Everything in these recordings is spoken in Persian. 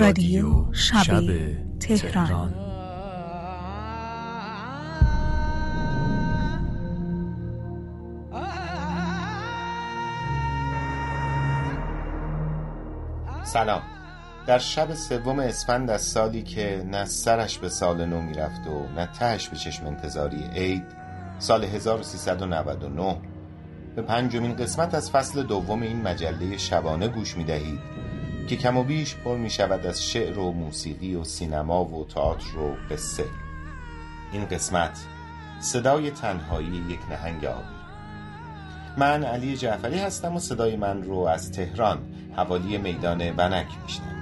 رادیو شب تهران. سلام. در شب سوم اسفند از سالی که نه سرش به سال نو می‌رفت و نه تهش به چشم انتظاری عید سال 1399 به پنجمین قسمت از فصل دوم این مجله شبانه گوش می دهید که کم و بیش پر می شود از شعر و موسیقی و سینما و تئاتر و قصه. این قسمت صدای تنهایی یک نهنگ آبی. من علی جعفری هستم و صدای من رو از تهران حوالی میدان بنک میشنم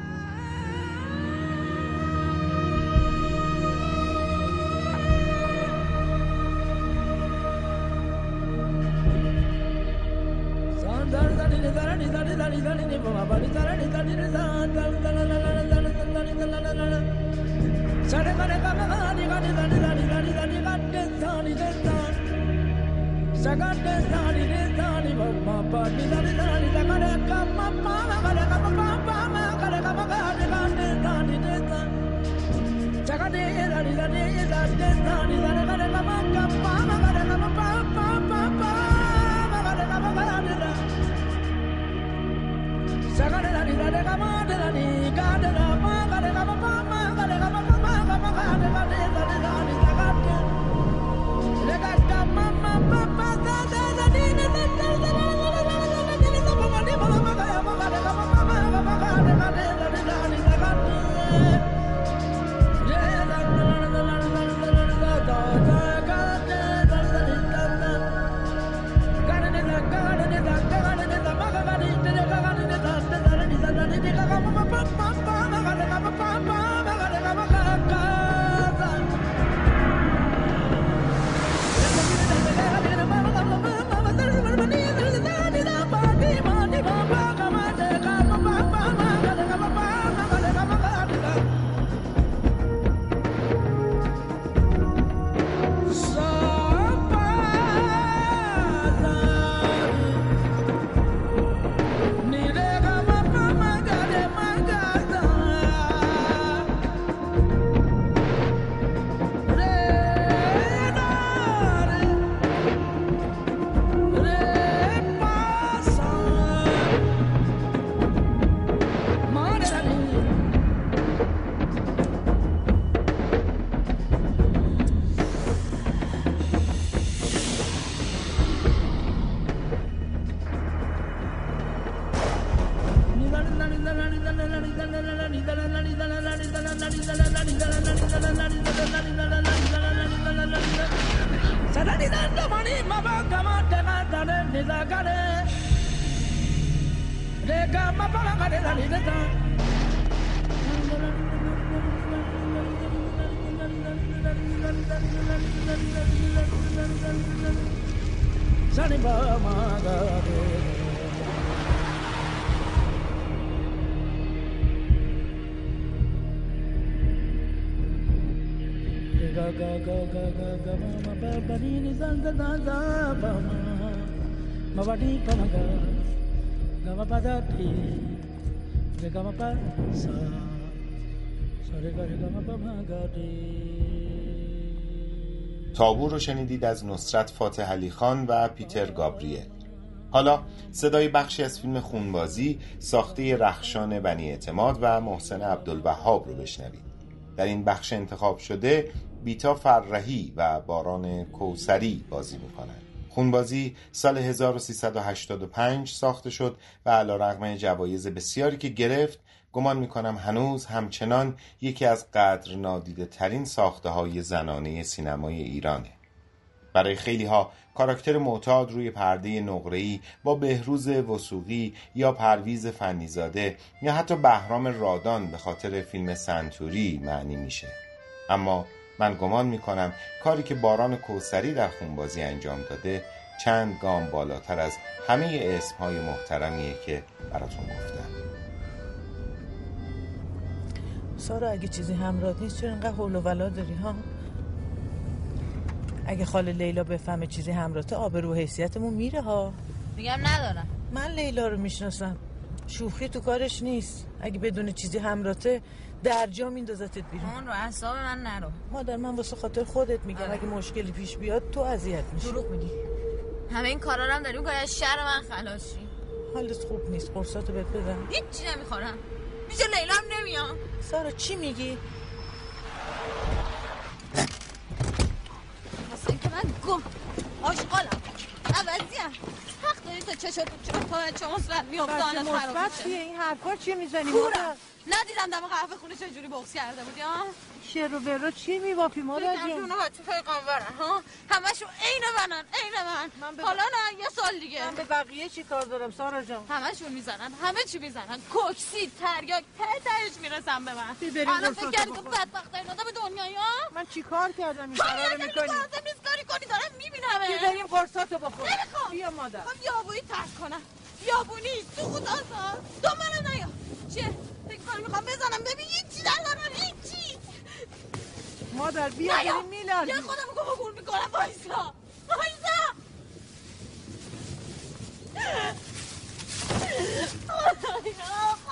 تابو رو شنیدید از نصرت فاتح علی خان و پیتر گابریل. حالا صدای بخشی از فیلم خونبازی ساخته رخشان بنی اعتماد و محسن عبدالوهاب رو بشنوید. در این بخش انتخاب شده بیتا فرهی و باران کوسری بازی می‌کنند. خونبازی سال 1385 ساخته شد و علا رقم جوایز بسیاری که گرفت گمان می‌کنم هنوز همچنان یکی از قدر نادیده ترین ساخته های زنانه سینمای ایرانه. برای خیلی ها کاراکتر معتاد روی پرده نقره‌ای با بهروز وسوقی یا پرویز فنیزاده یا حتی بهرام رادان به خاطر فیلم سنتوری معنی میشه. اما من گمان می‌کنم کاری که باران کوسری در خونبازی انجام داده چند گام بالاتر از همه اسمهای محترمیه که براتون گفتم. سارا اگه چیزی همراه نیست چرا اینقدر حول و ولا داری ها؟ اگه خاله لیلا بفهمه چیزی همراهته آب رو حیثیتمون میره ها؟ میگم ندارم. من لیلا رو می‌شناسم. شوخی تو کارش نیست. اگه بدون چیزی همراته در جا میندازتت بیرون. اون رو اعصاب من نرو. مادر من واسه خاطر خودت میگم. آره. اگه مشکلی پیش بیاد تو اذیت میشی. دروغ میگی. همه این کارا رو هم داری از شر من خلاص شی. حالت خوب نیست. قرصاتو بهت بدم. هیچی نمی‌خورم. لیلا هم نمیام. سارا چی میگی؟ مثل اینکه من گم. آشغالم. عوضیم حق داری تا چشات چرا تا چه مصرف میافتانت خراب میشه این حرفا چیه می‌زنی کورم. ندیدم دم قهوه خونه چجوری بغض کرده بودی ها؟ شعر و ورا چی میبافی مادر فکرم که جون اونا بچه پیغمبرن ها؟ همشون عین منن عین من, من به- حالا نه یه سال دیگه. من به بقیه چی کار دارم سارا جان؟ همشون می‌زنن همه چی می‌زنن. کوکسی تریاک ته تهش می‌رسن به من. الان فکر کردی تو بخور. بدبخت ترین آدم دنیایی ها؟ من چی کار کردم این کارا رو می‌کنی؟ لازم نیست کاری کنی دارم می‌بینم بریم قرصاتو بخور. نمی‌خوام. بیا مادر. خب یابونی ترک کنم. یابونی تو خدا ساز دو منو نیا. چیه فکر می‌خوام بزنم. ببین هیچی ندارم هیچی. مادر بیا بریم میلاد یه خودم گم گور می‌کنم وایسا. وایسا. خدایا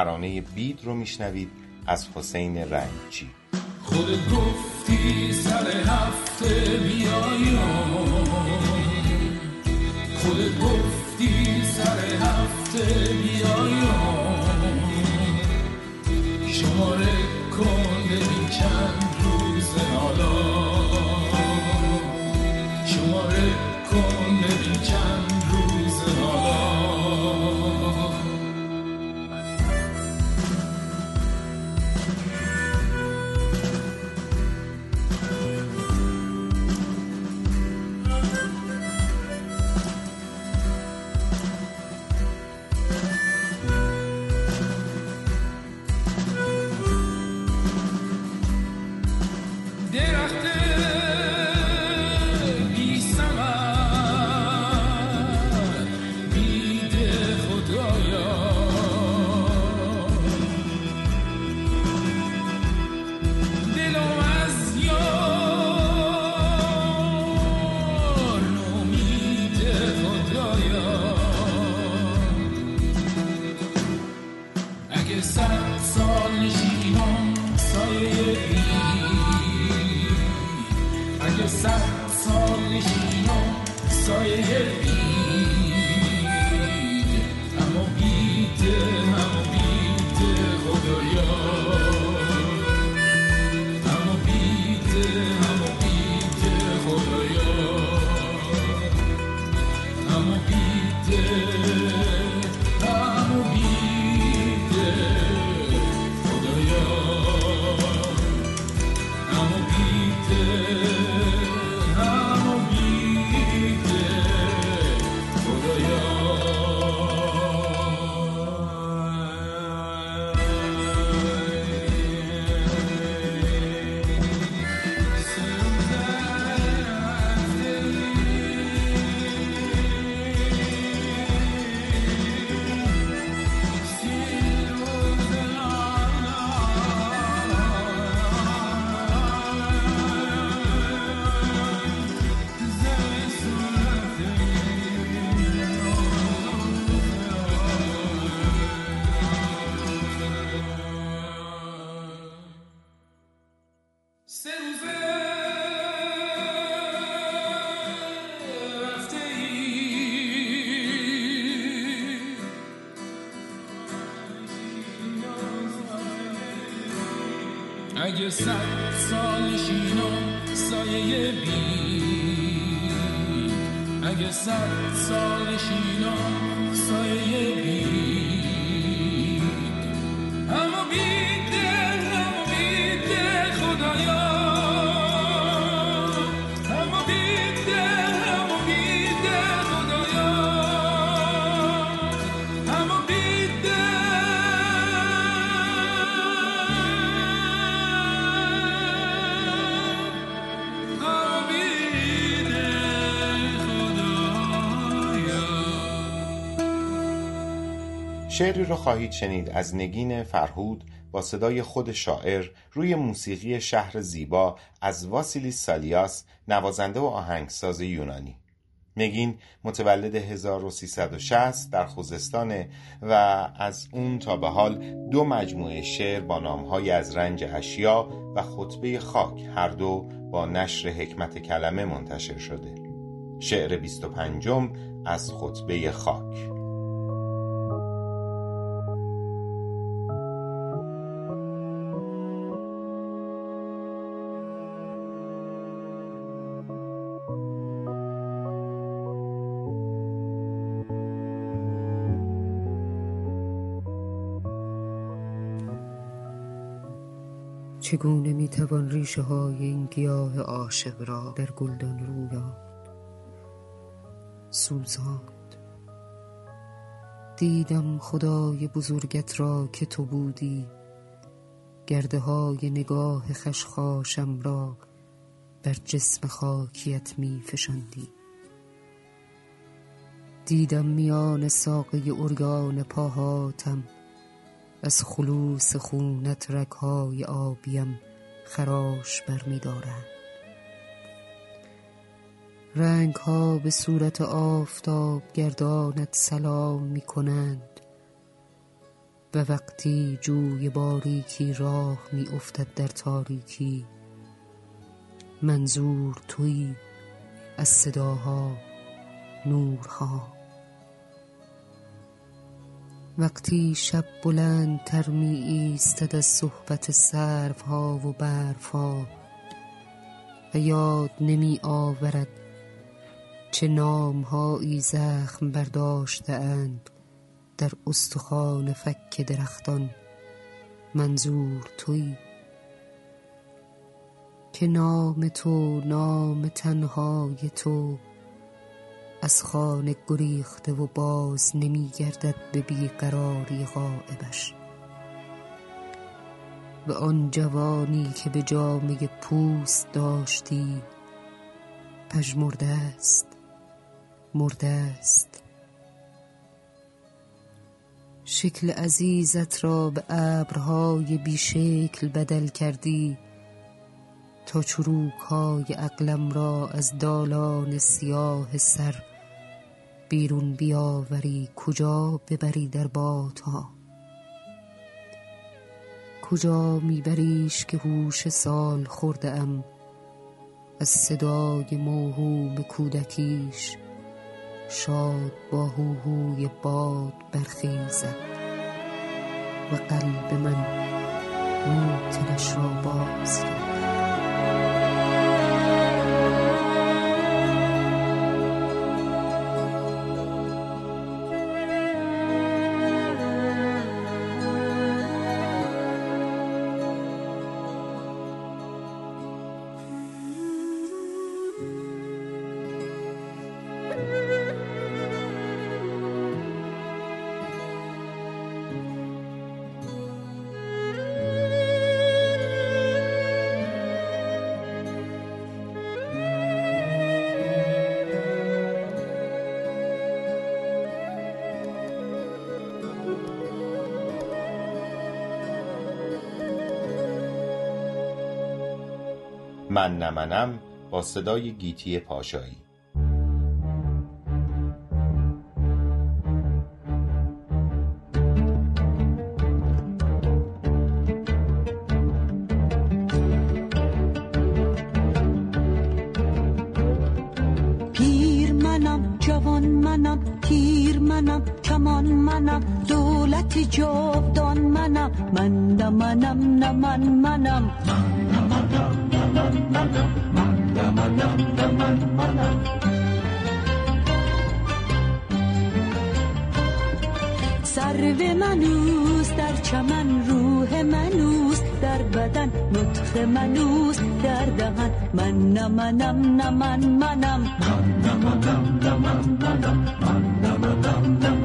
ترانه بید رو میشنوید از حسین رنگچی خودت گفتی سر هفته بیایم شعری رو خواهید شنید از نگین فرهود با صدای خود شاعر روی موسیقی شهر زیبا از واسیلیس سالیاس نوازنده و آهنگساز یونانی. نگین متولد 1360 در خوزستانه و از اون تا به حال دو مجموعه شعر با نامهای از رنج اشیا و خطبه خاک هر دو با نشر حکمت کلمه منتشر شده. شعر 25 از خطبه خاک. چگونه می‌توان ریشه های این گیاه عاشق را در گلدان رویان سوزاند. دیدم خدای بزرگت را که تو بودی. گرده های نگاه خشخاشم را بر جسم خاکیت می فشاندی دیدم میان ساقه ارگان پاهاتم از خلوص خونت رگهای آبیم خراش برمی دارند. رنگ ها به صورت آفتاب گردانت سلام می کنند و وقتی جوی باریکی راه می افتد در تاریکی منظور تویی از صداها نورها. وقتی شب بلند تر می ایستد از صحبت سروها و برفها و یاد نمی آورد چه نامهایی زخم برداشته اند در استخوان فک درختان منظور تویی که نام تو نام تنهای تو از خانه گریخته و باز نمی گردد به بیقراری غائبش و آن جوانی که به جامه پوست داشتی پژمرده است مرده است. شکل عزیزت را به ابرهای بیشکل بدل کردی تا چروک های عقلم را از دالان سیاه سر بیرون بیاوری کجا ببری در بادها کجا میبریش که هوش سال خورده ام از صدای موهوم کودکیش شاد با هوهوی باد برخیزد و قلب من موتنش را باز کرد. من نه منم با صدای گیتی پاشایی. پیر منم جوان منم تیر منم کمان منم دولت جاودان منم. مندم منم نه من منم. سرو منوس در چمن روح منوس در بدن نطخ منوس در دهن من نه منم نه من منم. زین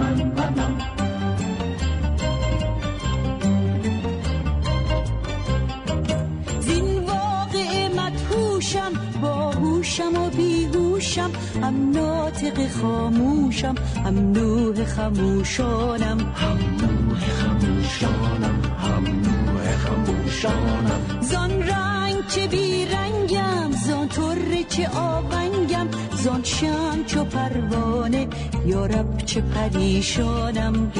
ناطق خاموشم هم نوح خموشانم. زان رنگ چه بی رنگم زان طره چه آونگم زان شم چو پروانه یارب چه پریشانم.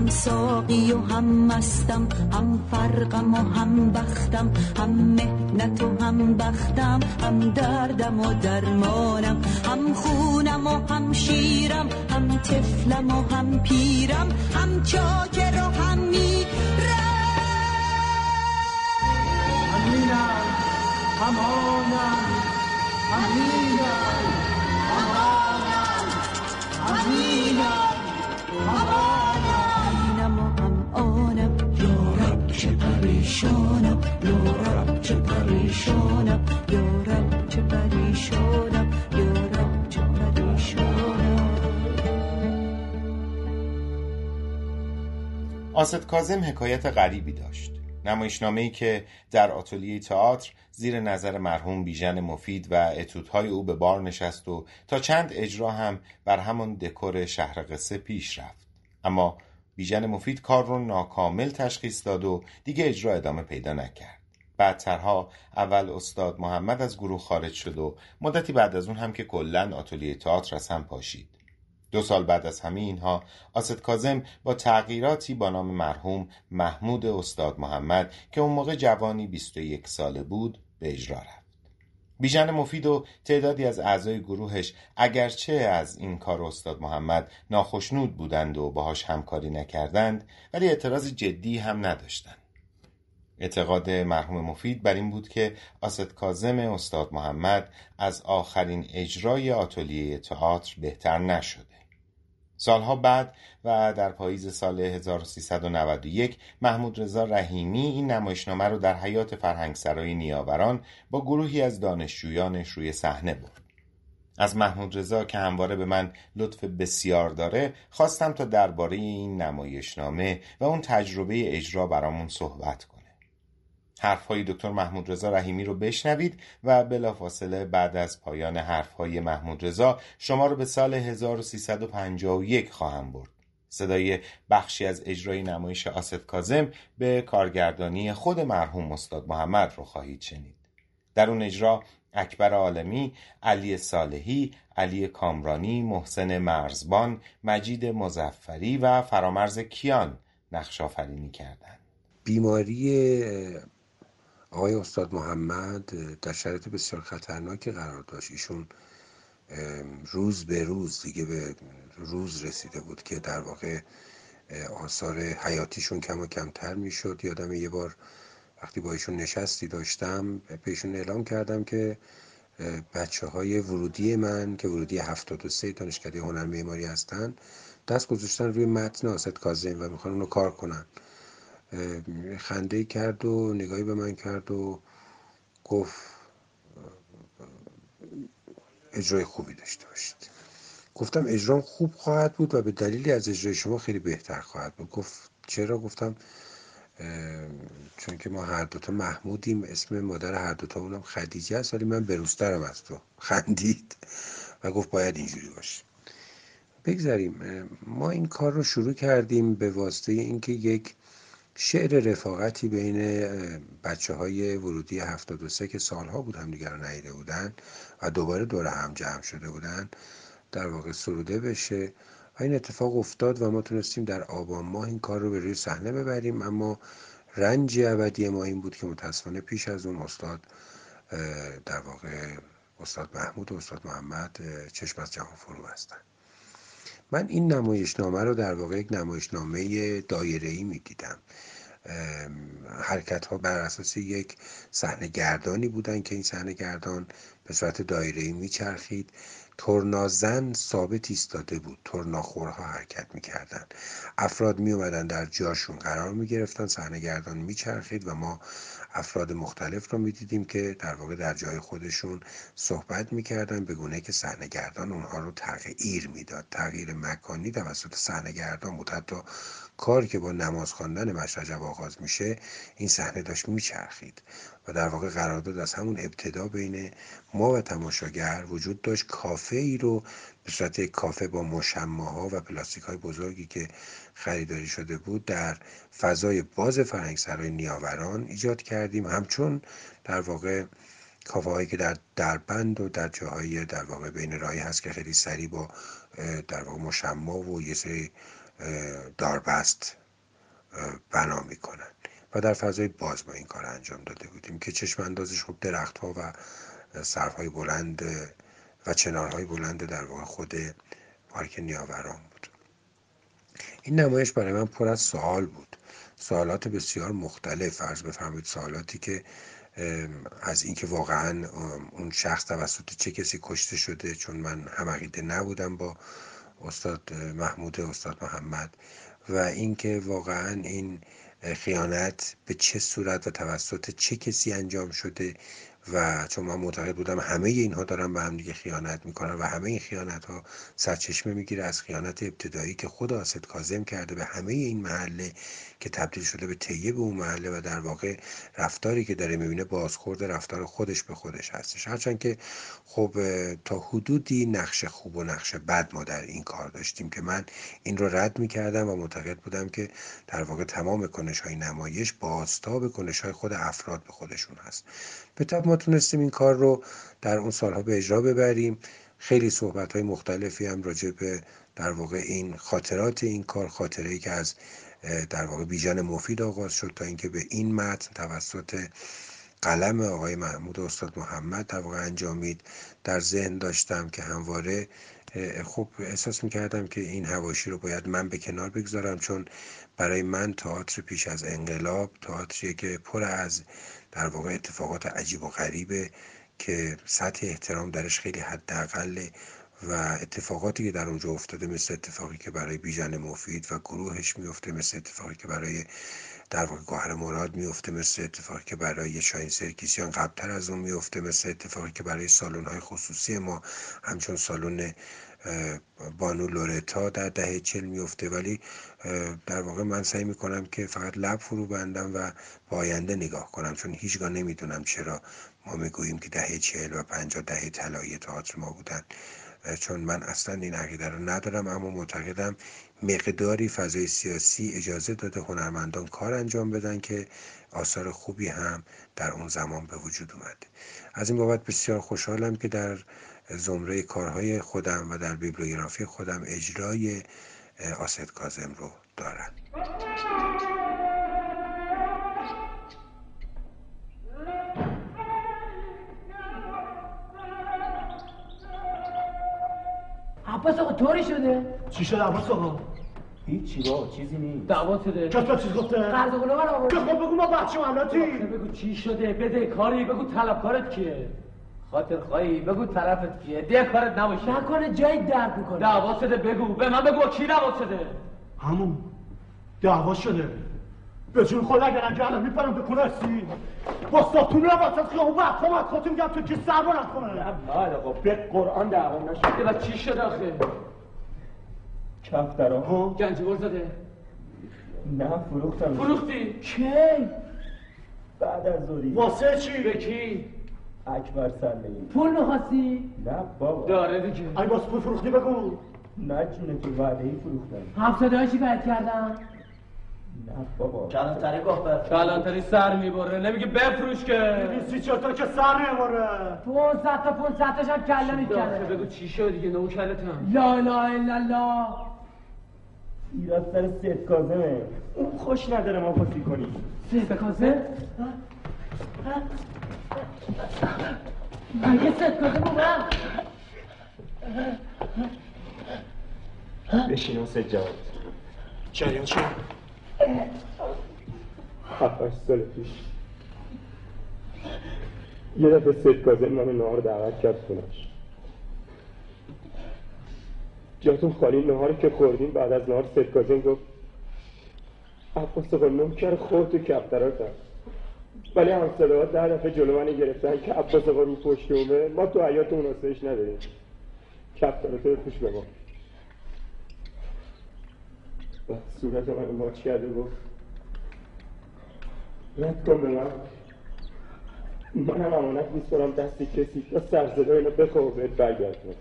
هم ساقی و هم مستم هم فرقم و هم بختم. هم مهنت و هم بختم هم دردم و درمانم. هم خونم و هم شیرم هم طفلم و هم پیرم. هم چاکر و هم میرم. اینم یارب چه پریشانم آسد کازم حکایت غریبی داشت. نمایشنامه ای که در آتلیه تئاتر زیر نظر مرحوم بیژن مفید و اتودهای او به بار نشست و تا چند اجرا هم بر همان دکور شهر قصه پیش رفت. اما بیژن مفید کار رو ناکامل تشخیص داد و دیگه اجرا ادامه پیدا نکرد بعدترها اول استاد محمد از گروه خارج شد و مدتی بعد از اون هم که کلا آتلیه تئاتر از هم پاشید دو سال بعد از همه اینها آسد کازم با تغییراتی با نام مرحوم محمود استاد محمد که اون موقع جوانی 21 ساله بود به اجرا رفت. بیژن مفید و تعدادی از اعضای گروهش اگرچه از این کار استاد محمد ناخشنود بودند و باهاش همکاری نکردند ولی اعتراض جدی هم نداشتند. اعتقاد مرحوم مفید بر این بود که آسد کازم استاد محمد از آخرین اجرای آتلیه تئاتر بهتر نشده. سالها بعد و در پاییز سال 1391 محمود رضا رحیمی این نمایشنامه رو در حیات فرهنگسرای نیاوران با گروهی از دانشجویانش روی صحنه برد. از محمود رضا که همواره به من لطف بسیار داره خواستم تا درباره این نمایشنامه و اون تجربه اجرا برامون صحبت. حرفهای دکتر محمود رضا رحیمی رو بشنوید و بلافاصله بعد از پایان حرفهای محمود رضا شما رو به سال 1351 خواهم برد. صدای بخشی از اجرای نمایش آسد کازم به کارگردانی خود مرحوم استاد محمد رو خواهید شنید. در اون اجرا اکبر عالمی، علی صالحی، علی کامرانی، محسن مرزبان، مجید مزفری و فرامرز کیان نقش آفرینی کردند. بیماری آقای استاد محمد در شرایط بسیار خطرناکی قرار داشت. ایشون روز به روز دیگه به روز رسیده بود که در واقع آثار حیاتیشون کم و کمتر می‌شد. یادم یه بار وقتی با ایشون نشستی داشتم بهشون اعلام کردم که بچه های ورودی من که ورودی 73 دانشکده هنر معماری هستن دست گذاشتن روی متن آسد کازم و می‌خوان اونو کار کنن. خنده کرد و نگاهی به من کرد و گفت اجرای خوبی داشته باشید. گفتم اجرام خوب خواهد بود و به دلیلی از اجرای شما خیلی بهتر خواهد بود. گفت چرا؟ گفتم چون که ما هر دوتا محمودیم اسم مادر هر دوتا اونم خدیجه است ولی من بروزترم از تو خندید و گفت باید اینجوری باشه. بگذاریم ما این کار رو شروع کردیم به واسطه اینکه یک شعر رفاقتی بین بچه های ورودی 73 که سالها بود هم دیگر نهیده بودن و دوباره دور هم جمع شده بودن در واقع سروده بشه. این اتفاق افتاد و ما تونستیم در آبان ماه این کار رو به روی صحنه ببریم. اما رنج ابدی ما این بود که متاسفانه پیش از اون استاد در واقع استاد محمود و استاد محمد چشم از جهان فرو هستن من این نمایشنامه رو در واقع یک نمایشنامه دایره ای می دیدم حرکت ها بر اساس یک صحنه گردانی بودن که این صحنه گردان به صورت دایره ای میچرخید ترنازن ثابت ایستاده بود. ترناخورها حرکت می‌کردن. افراد می اومدن در جاشون قرار می گرفتن صحنه گردان میچرخید و ما افراد مختلف رو می‌دیدیم که در واقع در جای خودشون صحبت می‌کردن به گونه که صحنه گردان اونها رو تغییر می‌داد. تغییر مکانی توسط صحنه گردان بود. حتی کاری که با نماز خواندن مشرجب آغاز میشه این صحنه داشت میچرخید و در واقع قرارداد از همون ابتدا بین ما و تماشاگر وجود داشت. کافه ای رو به صورت کافه با مشماها و پلاستیک های بزرگی که خریداری شده بود در فضای باز فرهنگسرای نیاوران ایجاد کردیم. همچون در واقع کافه هایی که در دربند و در جاهای در واقع بین راهی هست که خیلی سریع با در واقع مشما و یه سری داربست بنا می‌کنن و در فضای باز ما این کار انجام داده بودیم که چشم اندازش خب درخت ها و های بلند و چنارهای بلند در واقع خود پارک نیاوران بود. این نمایش برای من پر از سوال بود. سوالات بسیار مختلف. فرض بفرمایید سوالاتی که از اینکه واقعا اون شخص توسط چه کسی کشته شده چون من هم عقیده نبودم با استاد محمود استاد محمد و اینکه واقعا این خیانت به چه صورت و توسط چه کسی انجام شده و چون من معتقد بودم همه اینها دارن به هم دیگه خیانت می‌کنن و همه این خیانت ها سرچشمه می‌گیره از خیانت ابتدایی که خود آسد کازم کرده به همه این محله که تبدیل شده به طیب اون محله و در واقع رفتاری که داره می‌بینه بازخورد رفتار خودش به خودش هستش. هرچند که خب تا حدودی نقش خوب و نقش بد ما در این کار داشتیم که من این رو رد می‌کردم و معتقد بودم که در واقع تمام کنش های نمایش به کنش های خود افراد به خودشون هست. به طب ما تونستیم این کار رو در اون سالها به اجرا ببریم. خیلی صحبت های مختلفی هم راجع به در واقع این خاطرات این کار خاطره ای که از در واقع بیژن مفید آغاز شد تا اینکه به این متن توسط قلم آقای محمود و استاد محمد در واقع انجامید در ذهن داشتم که همواره خب احساس می‌کردم که این هواشی رو باید من به کنار بگذارم چون برای من تئاتر پیش از انقلاب تئاتری که پر از در واقع اتفاقات عجیب و غریبه که سطح احترام درش خیلی حداقله و اتفاقاتی که در اونجا افتاده مثل اتفاقی که برای بیژن مفید و گروهش میفته مثل اتفاقی که برای در واقع گوهر مراد میفته مثل اتفاقی که برای شاین سرکیسیان قبلتر از اون میفته مثل اتفاقی که برای سالن های خصوصی ما همچون سالن بانو لورتا در دهه چل میفته ولی در واقع من سعی می‌کنم که فقط لب فرو بندم و با آینده نگاه کنم چون هیچگاه نمی‌دونم چرا ما می‌گوییم که دهه چهل و پنجاه دهه طلایی تئاتر ما بودن. چون من اصلا این عقیده رو ندارم اما معتقدم مقداری فضای سیاسی اجازه داده هنرمندان کار انجام بدن که آثار خوبی هم در اون زمان به وجود اومده. از این بابت بسیار خوشحالم که در زمره کارهای خودم و در بیبلیوگرافی خودم اجرای آسد کازم رو دارم. طوری شده؟ چی شده عباس آقا؟ هیچی با چیزی نیست. دعوا شده. کس با چیز گفته؟ قرض رو آورد خب بگو ما بچه ملاتی بگو چی شده؟ بده کاری بگو طلبکارت کیه؟ خاطر خواهی بگو طرفت کیه؟ ده کارت نباشه. نکنه جای درد می‌کنه. دعوا شده بگو. به من بگو کی دعوا شده؟ همون. دعوا شده. به جون خود اگر اگه الان میپرم به کنه هستی؟ با ساتون رو واسه خیابون وقت هم از خودتون میگم تو که سرما نکنه نه بعد آقا به قرآن دعوا نشده. و چی شده آخه؟ کف در آقا گنجی زده. نه فروختم. فروختی؟ کی؟ بعد از زوری. واسه چی؟ به کی؟ اکبر سلمی پول می‌خواستی نه بابا. داره دیگه. ای باز پول فروختی بگو. نه جونه تو وعده ای فروختم. هفتاده چی باید کردم؟ نه بابا. کلانتری گفت کلانتری سر می‌بره. نمیگه بفروش که. ببین سی چهار که سر می‌بره. 500 تا 500 تاش هم کله می‌کنه بگو چی شد دیگه؟ نو کلتم لا اله الا الله. ایراد سر سید کازمه اون خوش نداره ما پاسی کنی سید کازم مگه ست کازه بومم بشین حسین جان جریان چه؟ هفتش سال پیش. یه دفعه سید کازم من نهار دعوت کرد خونش. جاتون خالی نهار که خوردیم بعد از نهار کازم گفت عباس آقا نوکر خود تو کفتراتم ولی هم صداوات ده دفعه جلو من گرفتن که عباس آقا رو پشت اومه. ما تو حیاتمون آسایش نداریم. کفترات رو پوش به ما. صورت من ماچ کرده گفت رد کن به من. منم امانت میسپرم دستی کسی تا سرزده اینو بخواه بهت برگردم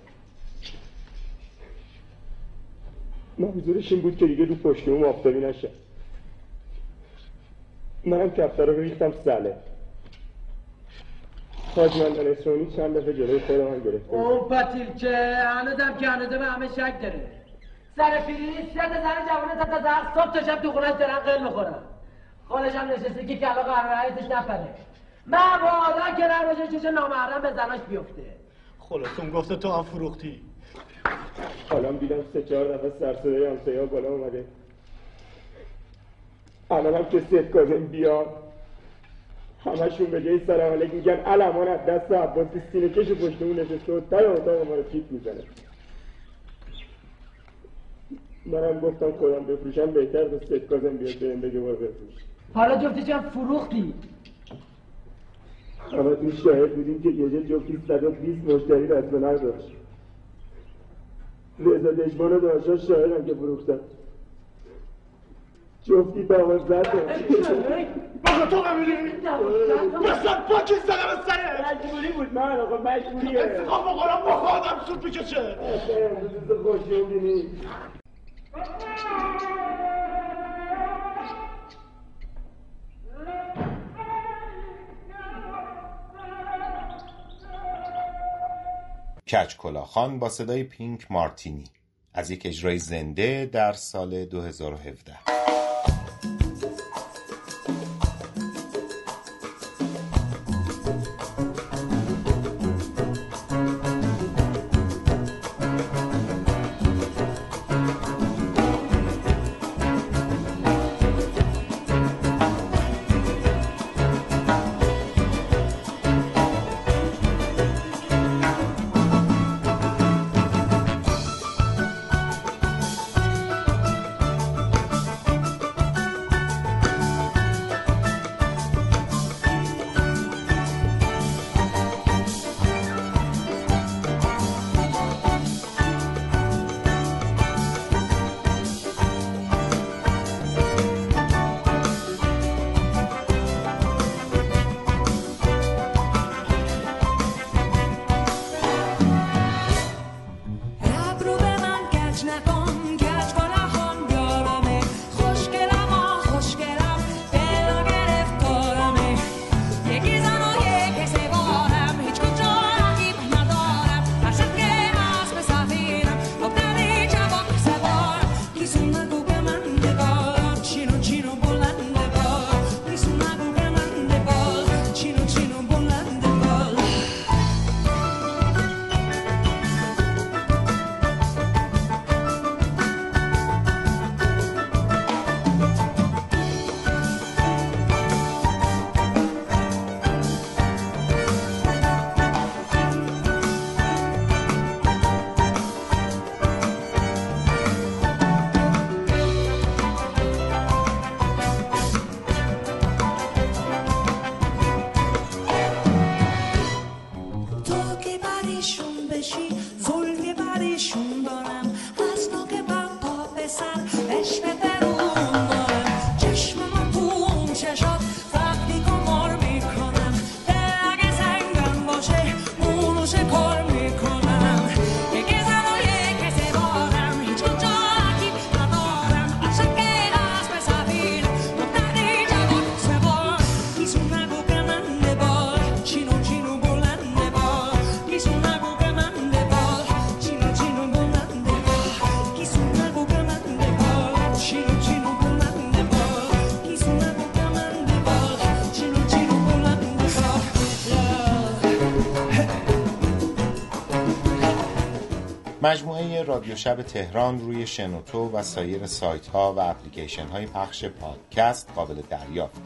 منظورش این بود که دیگه رو پشت اون آفتابی نشه. منم کفتر رو ریختم سله حاج مندن اسرانی چند دفعه جلوی خودم هم گرفته اون پتیل که هنوزم که هنوزه به همه شک داره. سر پیری سه تا زن جوانه تا تا صبح تا شب تو خونش دارن قل می‌خورن. خالش هم نشسته که کلا قرارایتش نپره. مبادا که نباشه چشه نامحرم به زناش بیفته. خلاصون گفته تو هم فروختی حالا دیدم سه چهار دفعه سرسده همسایه ها بالا اومده. الان هم که سید کازم بیاد. همشون به جای سلام علیک میگن علمان از دست عباسی سینه کش پشت اون نشسته و تای اتاق ما رو چیپ می‌زنه. منم گفتم خودم بفروشم بهتر به سید کازم بیاد بهم بگه برو بفروش. حالا جفتی چند فروختی؟ همه توی شاهد بودیم که یه جفتی 120 مشتری رسم نداشت رضا دشمان و داشتا شاهدم که فروختم جفتی دوازده تا. بابا تو قبیلی بسن پاکی زدم سره مجبوری بود من آقا مجبوریه. انتقام بخورم با خودم سود بکشه خوشی نیست کچ کلاخان با صدای پینک مارتینی از یک اجرای زنده در سال 2017 مجموعه رادیو شب تهران روی شنوتو و سایر سایت ها و اپلیکیشن های پخش پادکست قابل دریافت.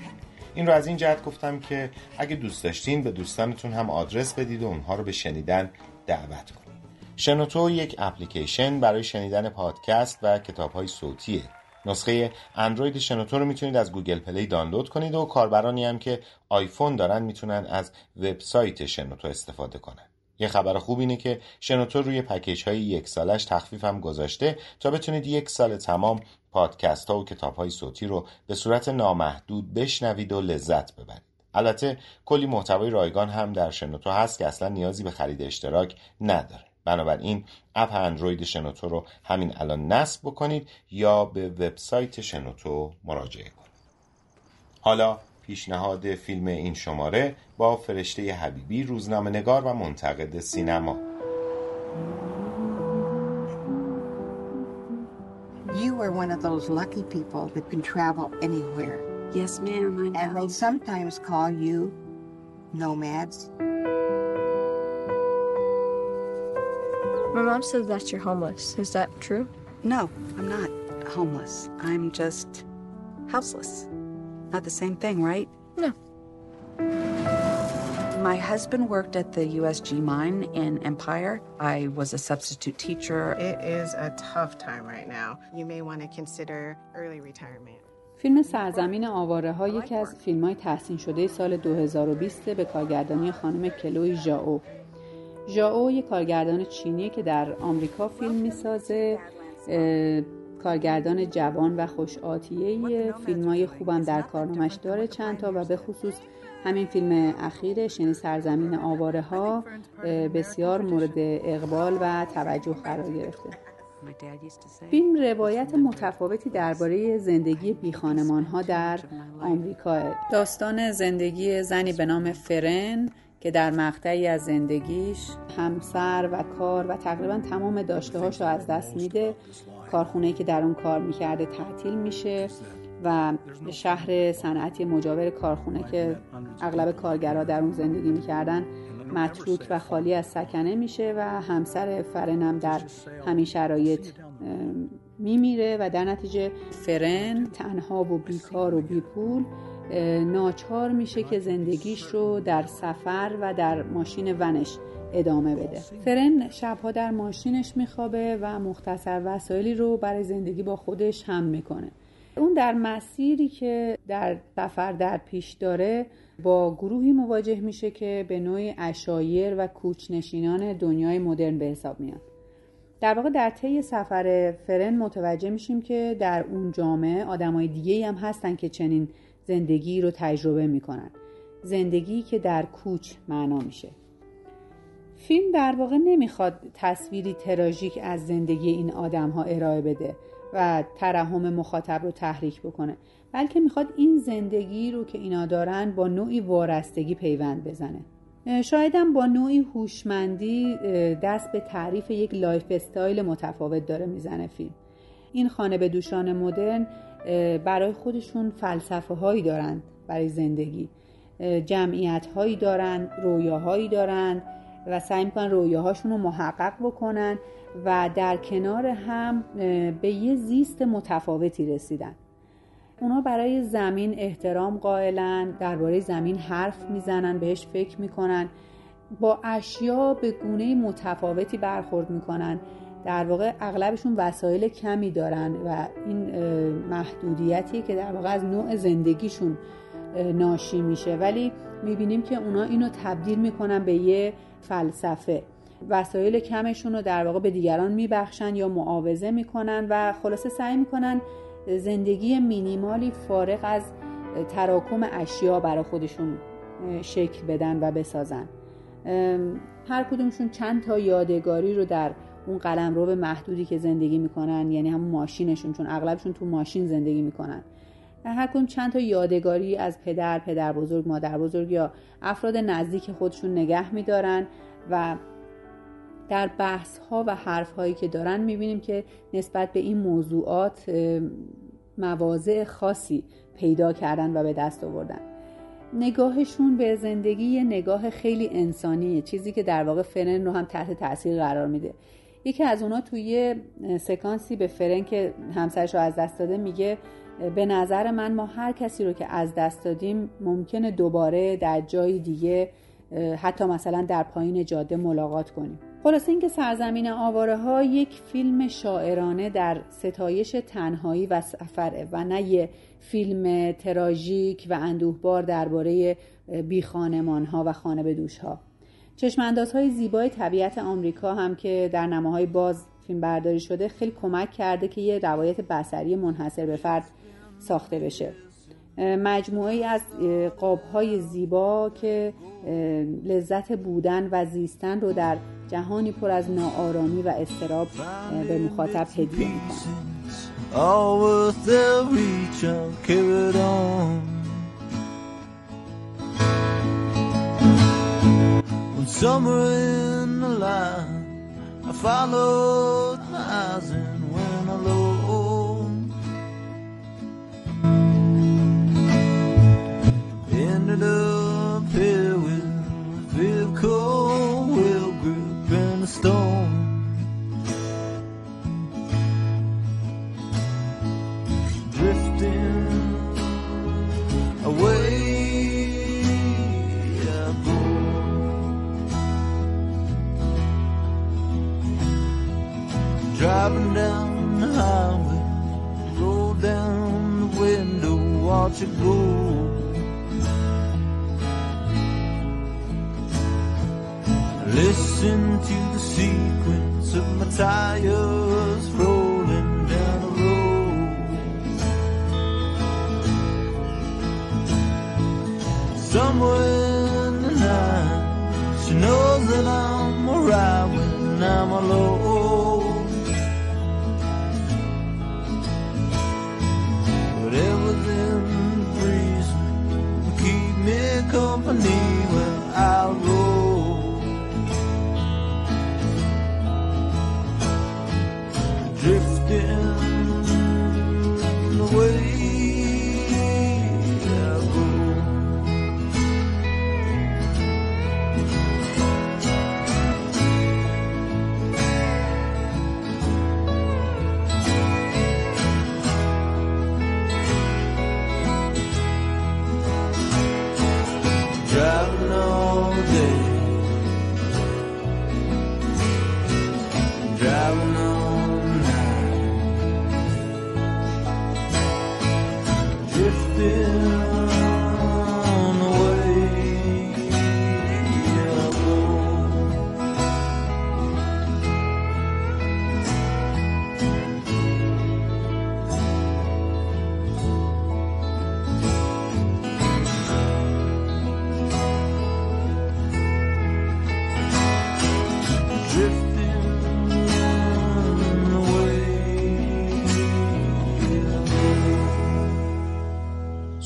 این رو از این جهت گفتم که اگه دوست داشتین به دوستانتون هم آدرس بدید و اونها رو به شنیدن دعوت کنید. شنوتو یک اپلیکیشن برای شنیدن پادکست و کتاب های صوتیه. نسخه اندروید شنوتو رو می‌تونید از گوگل پلی دانلود کنید و کاربرانی هم که آیفون دارن می‌تونن از وبسایت شنوتو استفاده کنن. یه خبر خوب اینه که شنوتو روی پکیج های یک سالش تخفیف هم گذاشته تا بتونید یک سال تمام پادکست ها و کتاب های صوتی رو به صورت نامحدود بشنوید و لذت ببرید. البته کلی محتوای رایگان هم در شنوتو هست که اصلا نیازی به خرید اشتراک نداره. بنابراین اپ اندروید شنوتو رو همین الان نصب بکنید یا به وبسایت شنوتو مراجعه کنید. حالا پیشنهاد فیلم این شماره با فرشته حبیبی روزنامه نگار و منتقد سینما You are one of those lucky people that can travel anywhere. Yes, ma'am, I know. And they sometimes call you nomads. My mom says that you're homeless. Is that true? No, I'm not homeless. I'm just houseless. Not the same thing, right? No. My husband worked at the USG mine in Empire. I was a substitute teacher. It is a tough time right now. You may want to consider early retirement. فیلم سرزمین آواره ها یکی از فیلم های تحسین شده سال 2020 به کارگردانی خانم کلوی ژائو ژائو یک کارگردان چینی که در آمریکا فیلم میسازه کارگردان جوان و خوش آتیه فیلم های خوبم در کارنامش داره چند تا و به خصوص همین فیلم اخیرش یعنی سرزمین آواره ها بسیار مورد اقبال و توجه قرار گرفته. فیلم روایت متفاوتی درباره زندگی بی خانمان ها در آمریکا. داستان زندگی زنی به نام فرن که در مقطعی از زندگیش همسر و کار و تقریبا تمام داشته هاش رو از دست میده کارخونه که در اون کار می‌کرده تعطیل میشه و شهر صنعتی مجاور کارخونه که اغلب کارگرها در اون زندگی می‌کردن متروک و خالی از سکنه میشه و همسر فرنم در همین شرایط میمیره و در نتیجه فرن تنها و بیکار و بیپول ناچار میشه که زندگیش رو در سفر و در ماشین ونش ادامه بده. فرن شبها در ماشینش میخوابه و مختصر وسایلی رو برای زندگی با خودش هم می‌کنه. اون در مسیری که در سفر در پیش داره با گروهی مواجه میشه که به نوعی اشایر و کوچنشینان دنیای مدرن به حساب میان. در واقع در طی سفر فرن متوجه میشیم که در اون جامعه آدمای دیگه هم هستن که چنین زندگی رو تجربه می‌کنن. زندگی که در کوچ معنا میشه. فیلم در واقع نمی‌خواد تصویری تراژیک از زندگی این آدم ها ارائه بده و ترحم مخاطب رو تحریک بکنه بلکه می‌خواد این زندگی رو که اینا دارن با نوعی وارستگی پیوند بزنه. شایدم با نوعی هوشمندی دست به تعریف یک lifestyle متفاوت داره می‌زنه فیلم. این خانه به دوشان مدرن برای خودشون فلسفه هایی دارند برای زندگی. جمعیت هایی دارند رویاهایی دارند و سعی می‌کنن رویاهاشون رو محقق بکنن و در کنار هم به یه زیست متفاوتی رسیدن. اونا برای زمین احترام قائلن درباره زمین حرف می‌زنن بهش فکر می‌کنن. با اشیا به گونه متفاوتی برخورد می‌کنن. در واقع اغلبشون وسایل کمی دارن و این محدودیتی که در واقع از نوع زندگیشون ناشی میشه. ولی می‌بینیم که اونا اینو تبدیل می‌کنن به یه فلسفه. وسایل کمشون رو در واقع به دیگران میبخشن یا معاوضه می‌کنن و خلاصه سعی می‌کنن زندگی مینیمالی فارغ از تراکم اشیا برای خودشون شکل بدن و بسازن. هر کدومشون چند تا یادگاری رو در اون قلم رو به محدودی که زندگی می‌کنن یعنی همون ماشینشون چون اغلبشون تو ماشین زندگی می‌کنن. هر کدوم چند تا یادگاری از پدر، پدر بزرگ، مادر بزرگ یا افراد نزدیک خودشون نگه میدارن و در بحث ها و حرف هایی که دارن می‌بینیم که نسبت به این موضوعات مواضع خاصی پیدا کردن و به دست آوردن. نگاهشون به زندگی یه نگاه خیلی انسانیه چیزی که در واقع فرن رو هم تحت تاثیر قرار میده. یکی از اونا توی سکانسی به فرنک همسرش رو از دست داده میگه به نظر من ما هر کسی رو که از دست دادیم ممکنه دوباره در جای دیگه حتی مثلا در پایین جاده ملاقات کنیم. خلاصه اینکه سرزمین آواره ها یک فیلم شاعرانه در ستایش تنهایی و سفره و نه یه فیلم تراژیک و اندوهبار درباره بی خانمان ها و خانه به دوش ها های زیبای طبیعت آمریکا هم که در نماهای باز فیلم برداری شده خیلی کمک کرده که یه روایت بسری منحصر به فرد ساخته بشه. مجموعه از قاب های زیبا که لذت بودن و زیستن رو در جهانی پر از ناآرامی و استراب به مخاطب هدیه ended up here with feel cold will grip in the storm. Drifting away. I go. Driving down the highway, roll down the window, watch it go. To the sequence of my tires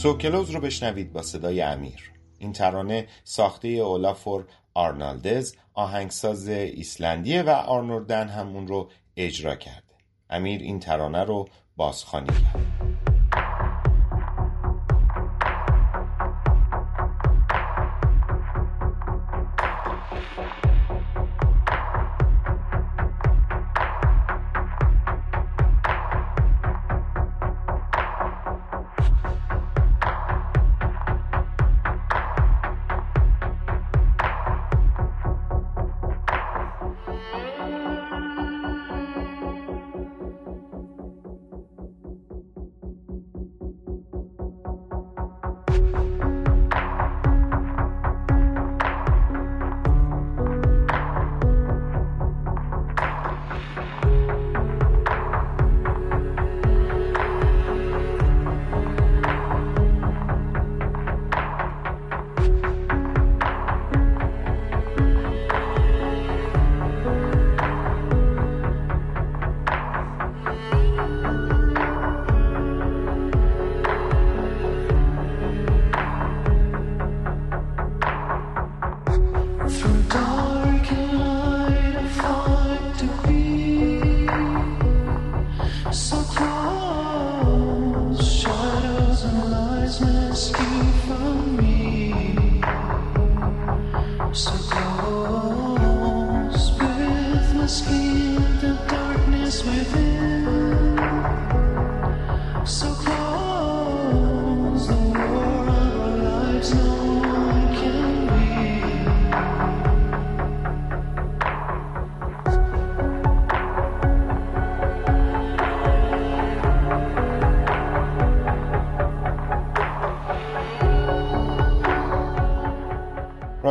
سوکلوز رو بشنوید با صدای امیر. این ترانه ساخته اولافور آرنالدز آهنگساز ایسلندیه و آرنوردن همون رو اجرا کرده. امیر این ترانه رو بازخوانی کرد.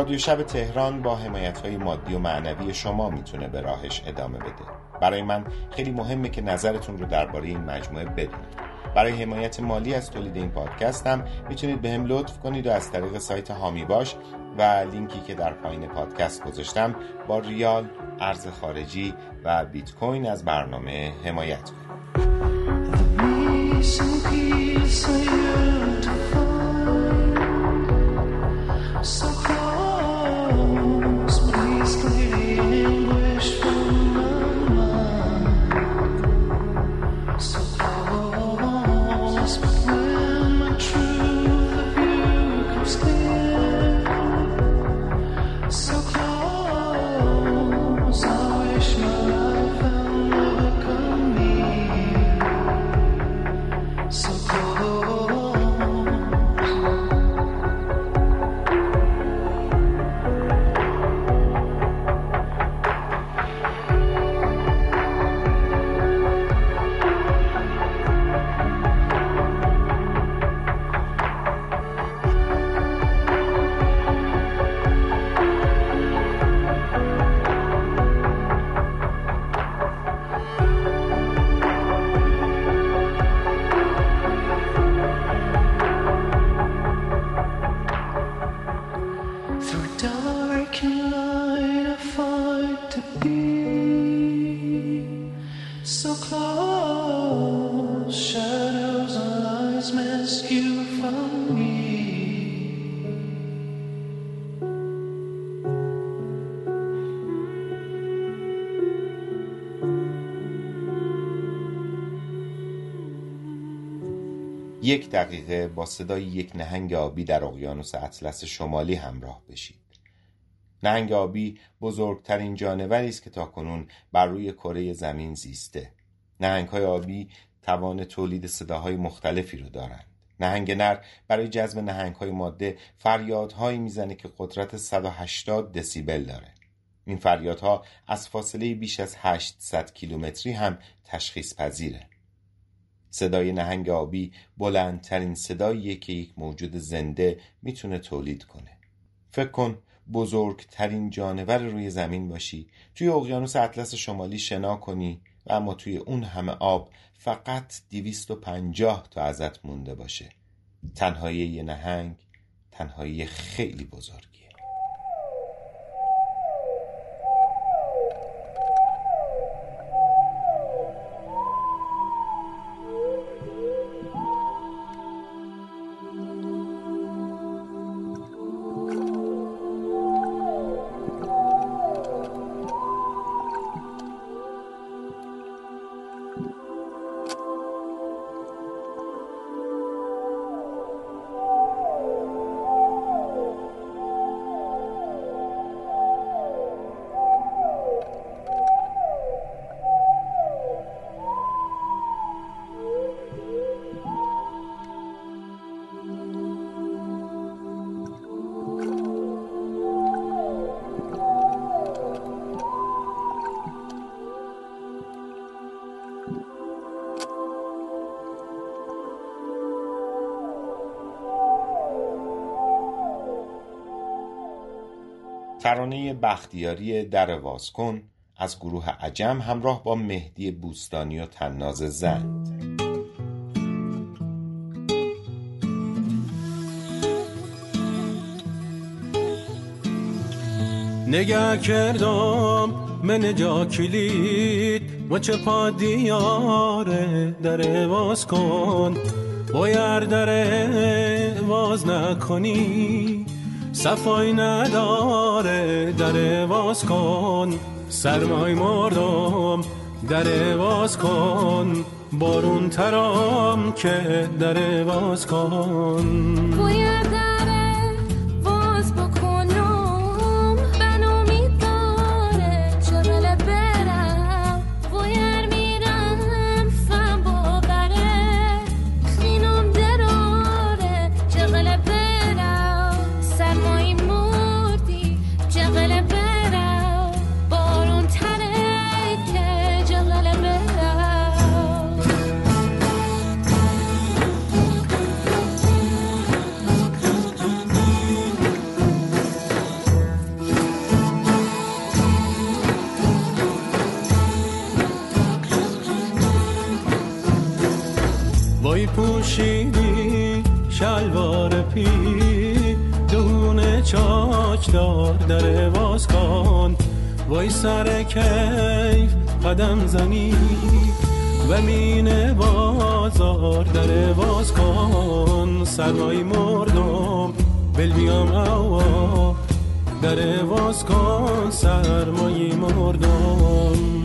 رادیو شب تهران با حمایت های مادی و معنوی شما می‌تونه به راهش ادامه بده برای من خیلی مهمه که نظرتون رو درباره این مجموعه بدونید برای حمایت مالی از تولید این پادکست هم می‌تونید به هم لطف کنید و از طریق سایت هامی باش و لینکی که در پایین پادکست گذاشتم با ریال، ارز خارجی و بیت کوین از برنامه حمایت کنید. یک دقیقه با صدای یک نهنگ آبی در اقیانوس اطلس شمالی همراه بشید. نهنگ آبی بزرگترین جانوری است که تاکنون بر روی کره زمین زیسته. نهنگ های آبی توان تولید صداهای مختلفی رو دارند. نهنگ نر برای جذب نهنگ های ماده فریادهایی می‌زنه که قدرت 180 دسیبل داره. این فریادها از فاصله بیش از 800 کیلومتری هم تشخیص پذیره. صدای نهنگ آبی بلندترین صداییه که یک موجود زنده می‌تونه تولید کنه. فکر کن بزرگترین جانور روی زمین باشی. توی اقیانوس اطلس شمالی شنا کنی و اما توی اون همه آب فقط 250 تا ازت مونده باشه. تنهایی یه نهنگ تنهایی خیلی بزرگیه. بختیاری در واسکن از گروه عجم همراه با مهدی بوستانی و تناز زند. نگه کردم من جا کلید و چه پا دیاره در باز کن باید در باز نکنی. صفای نداره در باز کن. سرمای مردم در باز کن. بارون ترام که در باز کن. چاکدار در باز کن. وای سر کیف قدم زنی. و مین بازار در باز کن. سرمای مردم بل بیام اوا در باز کن. سرمای مردم.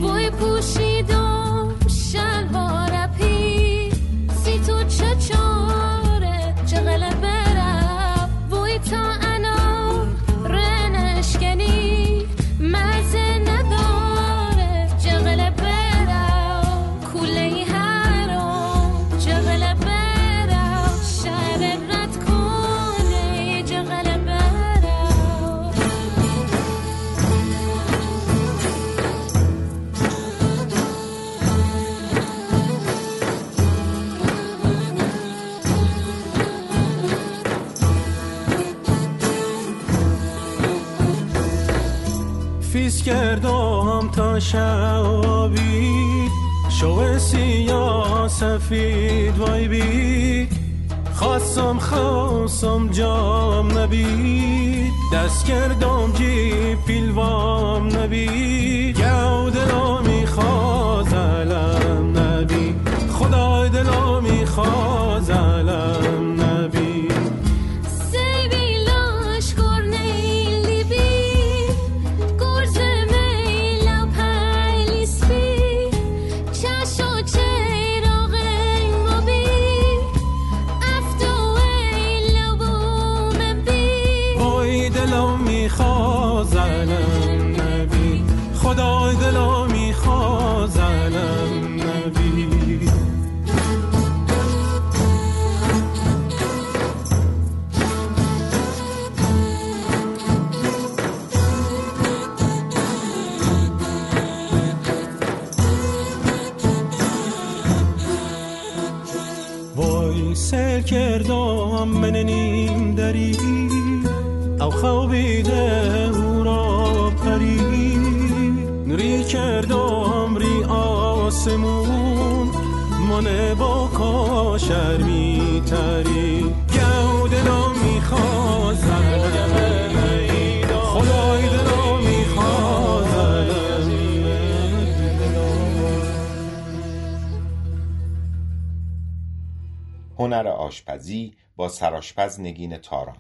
کردم تا شبی شو سیاه سفید وای بی. خواستم خواستم جام نبید. دست کردم جی پیلوام نبید. گو علم نبی خدای دلم کاشر می تری. گو دلم میخواز خدای دلم میخواز هنر آشپزی با سرآشپز نگین تاران.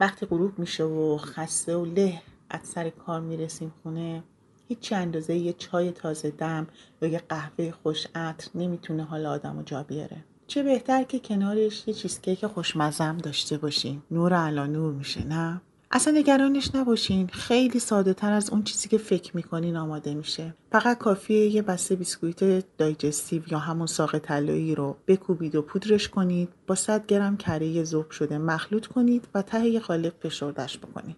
وقتی غروب میشه و خسته و له از سر کار می‌رسیم خونه. هیچ اندازه یه چای تازه دم یا یه قهوه خوش عطر نمی‌تونه حال آدم رو جا بیاره. چه بهتر که کنارش یه چیزکیک خوشمزم داشته باشین. نور علا نور میشه نه؟ اصلا نگرانش نباشین. خیلی ساده تر از اون چیزی که فکر می‌کنین آماده میشه. فقط کافیه یه بسته بیسکویت دایجستیو یا همون ساق طلایی رو بکوبید و پودرش کنید. با 100 گرم کره ذوب شده مخلوط کنید و ته یه قالب فشردش بکنید.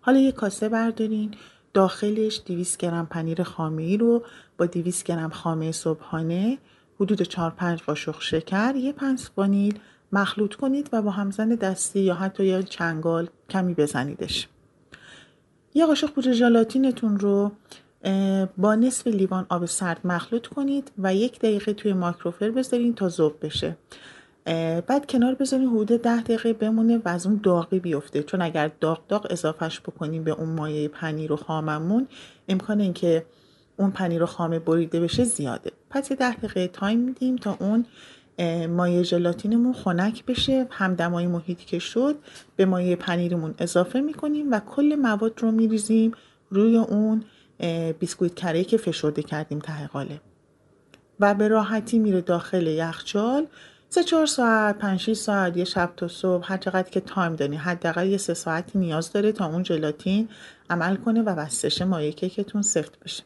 حالا یه کاسه بردارین. داخلش 200 گرم پنیر خامه رو با 200 گرم خامه صبحانه حدود 4 5 قاشق شکر یه پنس وانیل مخلوط کنید و با همزن دستی یا حتی یه چنگال کمی بزنیدش. یه قاشق پودر ژلاتینتون رو با نصف لیوان آب سرد مخلوط کنید و یک دقیقه توی مایکروفر بذارین تا ذوب بشه. بعد کنار بذارین حدود ده دقیقه بمونه و از اون داغی بیفته. چون اگر داغ داغ اضافهش بکنیم به اون مایه پنیر و خاممون امکان اینکه اون پنیر و خامه بریده بشه زیاده. پس یه ده دقیقه time میدیم تا اون مایه ژلاتینمون خنک بشه. همدمای محیطی که شد به مایه پنیرمون اضافه می‌کنیم و کل مواد رو میریزیم روی اون بیسکویت کره که فشرده کردیم ته قالب. و به راحتی میره داخل یخچال. سه چهار ساعت پنج ساعت یه شب تا صبح هر چقدر که time داری. حداقل یه سه ساعتی نیاز داره تا اون ژلاتین عمل کنه و بستش مایه کیکتون سفت بشه.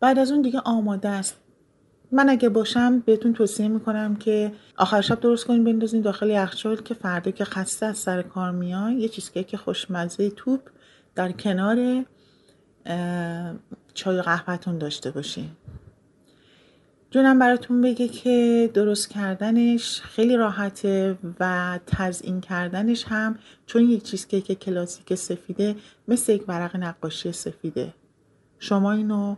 بعد از اون دیگه آماده است. من اگه باشم بهتون توصیه می‌کنم که آخر شب درست کنین بندازین داخل یخچال که فردا که خسته از سر کار میان یه چیزکیک خوشمزه توپ در کنار چای قهوهتون داشته باشین. جونم براتون بگه که درست کردنش خیلی راحته و تزیین کردنش هم چون یک چیزکیک کلاسیک سفیده مثل یک ورق نقاشی سفیده. شما اینو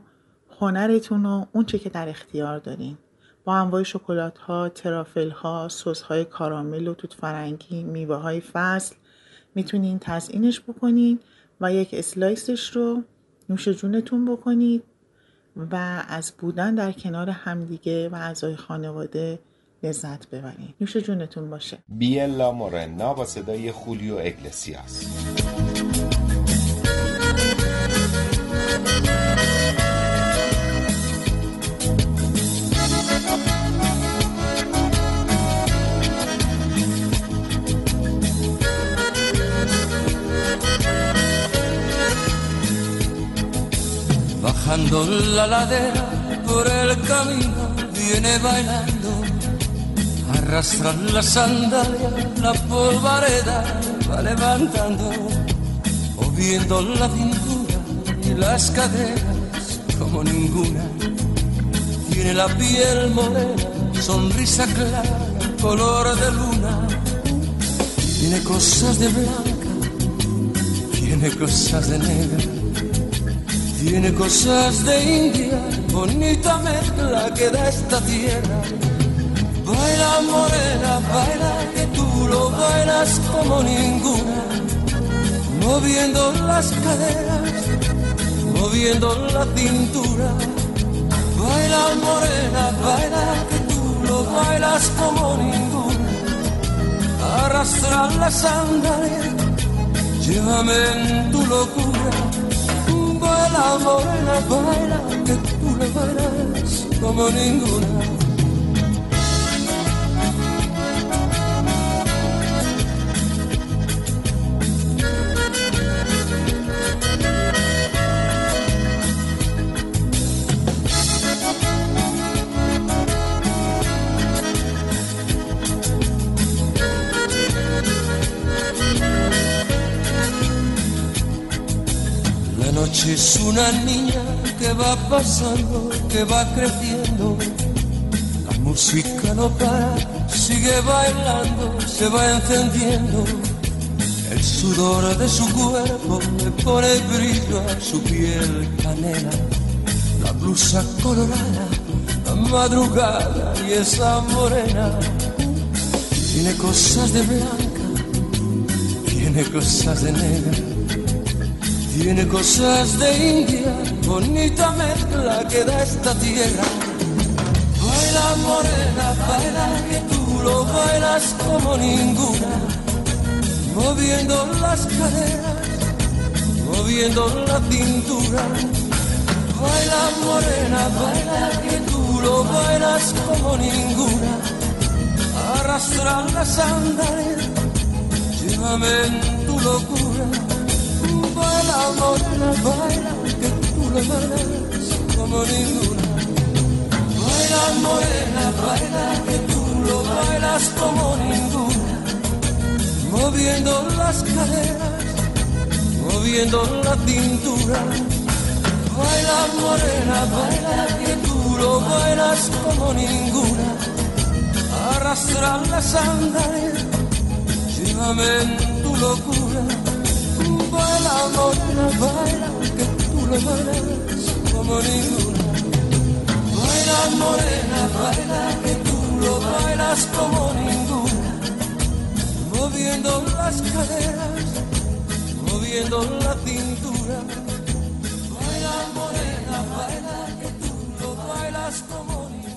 هنرتون و اون چه که در اختیار دارین. با انواع شکلات ها ترافل ها های کارامل و توت فرنگی میوه های فصل می‌تونین تزیینش بکنین و یک اسلایسش رو نوش جونتون بکنید. و از بودن در کنار همدیگه و اعضای خانواده لذت ببرید نوش جونتون باشه. بیلا مورنا با صدای خولیو اگلسیاس. Bajando la ladera por el camino viene bailando, arrastra la sandalia, la polvareda va levantando, moviendo la cintura y las caderas como ninguna. Tiene la piel morena, sonrisa clara, color de luna. Tiene cosas de blanca, tiene cosas de negra. Tiene cosas de India, bonita mezcla que da esta tierra. Baila morena, baila que tú lo bailas como ninguna. Moviendo las caderas, moviendo la cintura. Baila morena, baila que tú lo bailas como ninguna. Arrastra la sandalia, llévame en tu locura. Baila morena, baila, que tú le bailas como ninguna. Es una niña que va pasando, que va creciendo. La música no para, sigue bailando, se va encendiendo. El sudor de su cuerpo le pone brillo a su piel canela. La blusa colorada, la madrugada y esa morena. Tiene cosas de blanca, tiene cosas de negra. Tiene cosas de India, bonita mezcla que da esta tierra. Baila morena, baila que tú lo bailas como ninguna. Moviendo las caderas, moviendo la cintura. Baila morena, baila que tú lo bailas como ninguna. Arrastra la sandalia, llévame. Baila, morena, baila, que tú lo bailas como ninguna. Baila, morena, baila, que tú lo bailas como ninguna. Moviendo las caderas, moviendo la cintura. Baila, morena, baila, que tú lo bailas como ninguna. Arrastra la sandalia, llévame en tu locura. Baila, morena, baila, que tú lo bailas como ninguna. Baila, morena, baila, que tú lo bailas como ninguna. Moviendo las caderas, moviendo la cintura. Baila, morena, baila, que tú lo bailas como ninguna.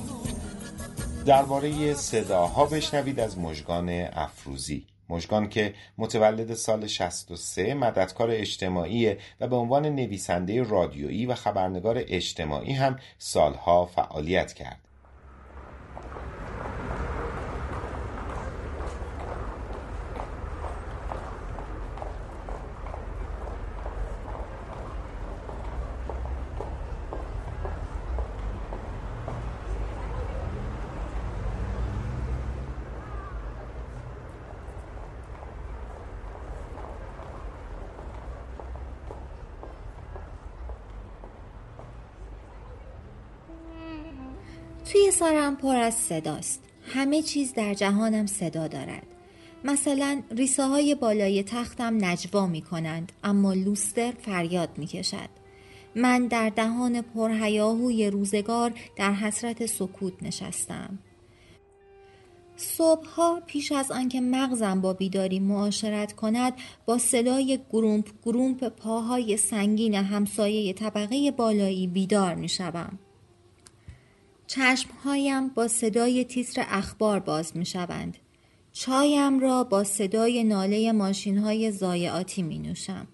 درباره صداها بشنوید از مژگان افروزی مژگان که متولد سال 63 مددکار اجتماعی و به عنوان نویسنده رادیویی و خبرنگار اجتماعی هم سالها فعالیت کرد. توی سرم پر از صداست. همه چیز در جهانم صدا دارد. مثلا ریسه های بالای تختم نجوا می کنند اما لوستر فریاد می کشد من در دهان پرهیاهوی روزگار در حسرت سکوت نشستم. صبحها پیش از آنکه مغزم با بیداری معاشرت کند با صدای گرومپ گرومپ پاهای سنگین همسایه طبقه بالایی بیدار می شوم. چشمهایم با صدای تیتر اخبار باز می شوند. چایم را با صدای ناله ماشین های زایعاتی می نوشم.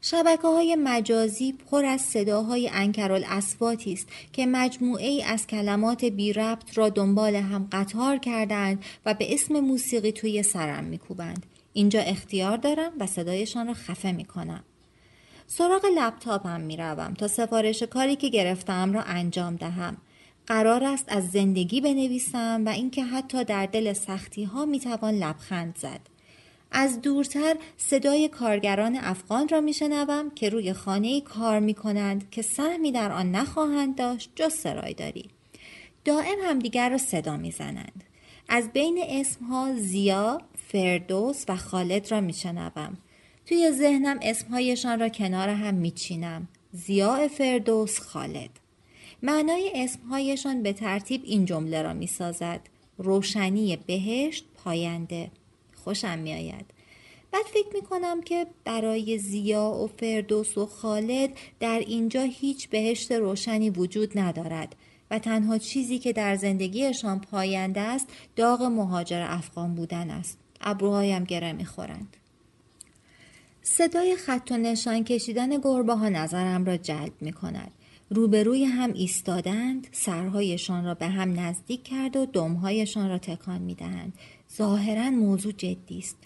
شبکه های مجازی پر از صداهای انکرال اسواتی است که مجموعه ای از کلمات بی ربط را دنبال هم قطار کردند و به اسم موسیقی توی سرم میکوبند. اینجا اختیار دارم و صدایشان را خفه می‌کنم. سراغ لپتاپم می‌روم تا سفارش کاری که گرفتم را انجام دهم. قرار است از زندگی بنویسم و اینکه حتی در دل سختی ها می‌توان لبخند زد. از دورتر صدای کارگران افغان را میشنوم که روی خانه کار می کنند که سهمی در آن نخواهند داشت جز سرایداری. دائم همدیگر را صدا می‌زنند. از بین اسمها زیا، فردوس و خالد را میشنوم. توی ذهنم اسمهایشان را کنار هم میچینم. زیا فردوس خالد. معنای اسمهایشان به ترتیب این جمله را می‌سازد. روشنی بهشت پاینده. خوشم میآید. بعد فکر می کنم که برای زیا و فردوس و خالد در اینجا هیچ بهشت روشنی وجود ندارد و تنها چیزی که در زندگیشان پاینده است داغ مهاجر افغان بودن است. ابروهایم گره می‌خورند. صدای خط و نشان کشیدن گربه ها نظرم را جلب می کند. روبروی هم ایستادند سرهایشان را به هم نزدیک کرد و دمهایشان را تکان می دهند. ظاهرا موضوع جدی است.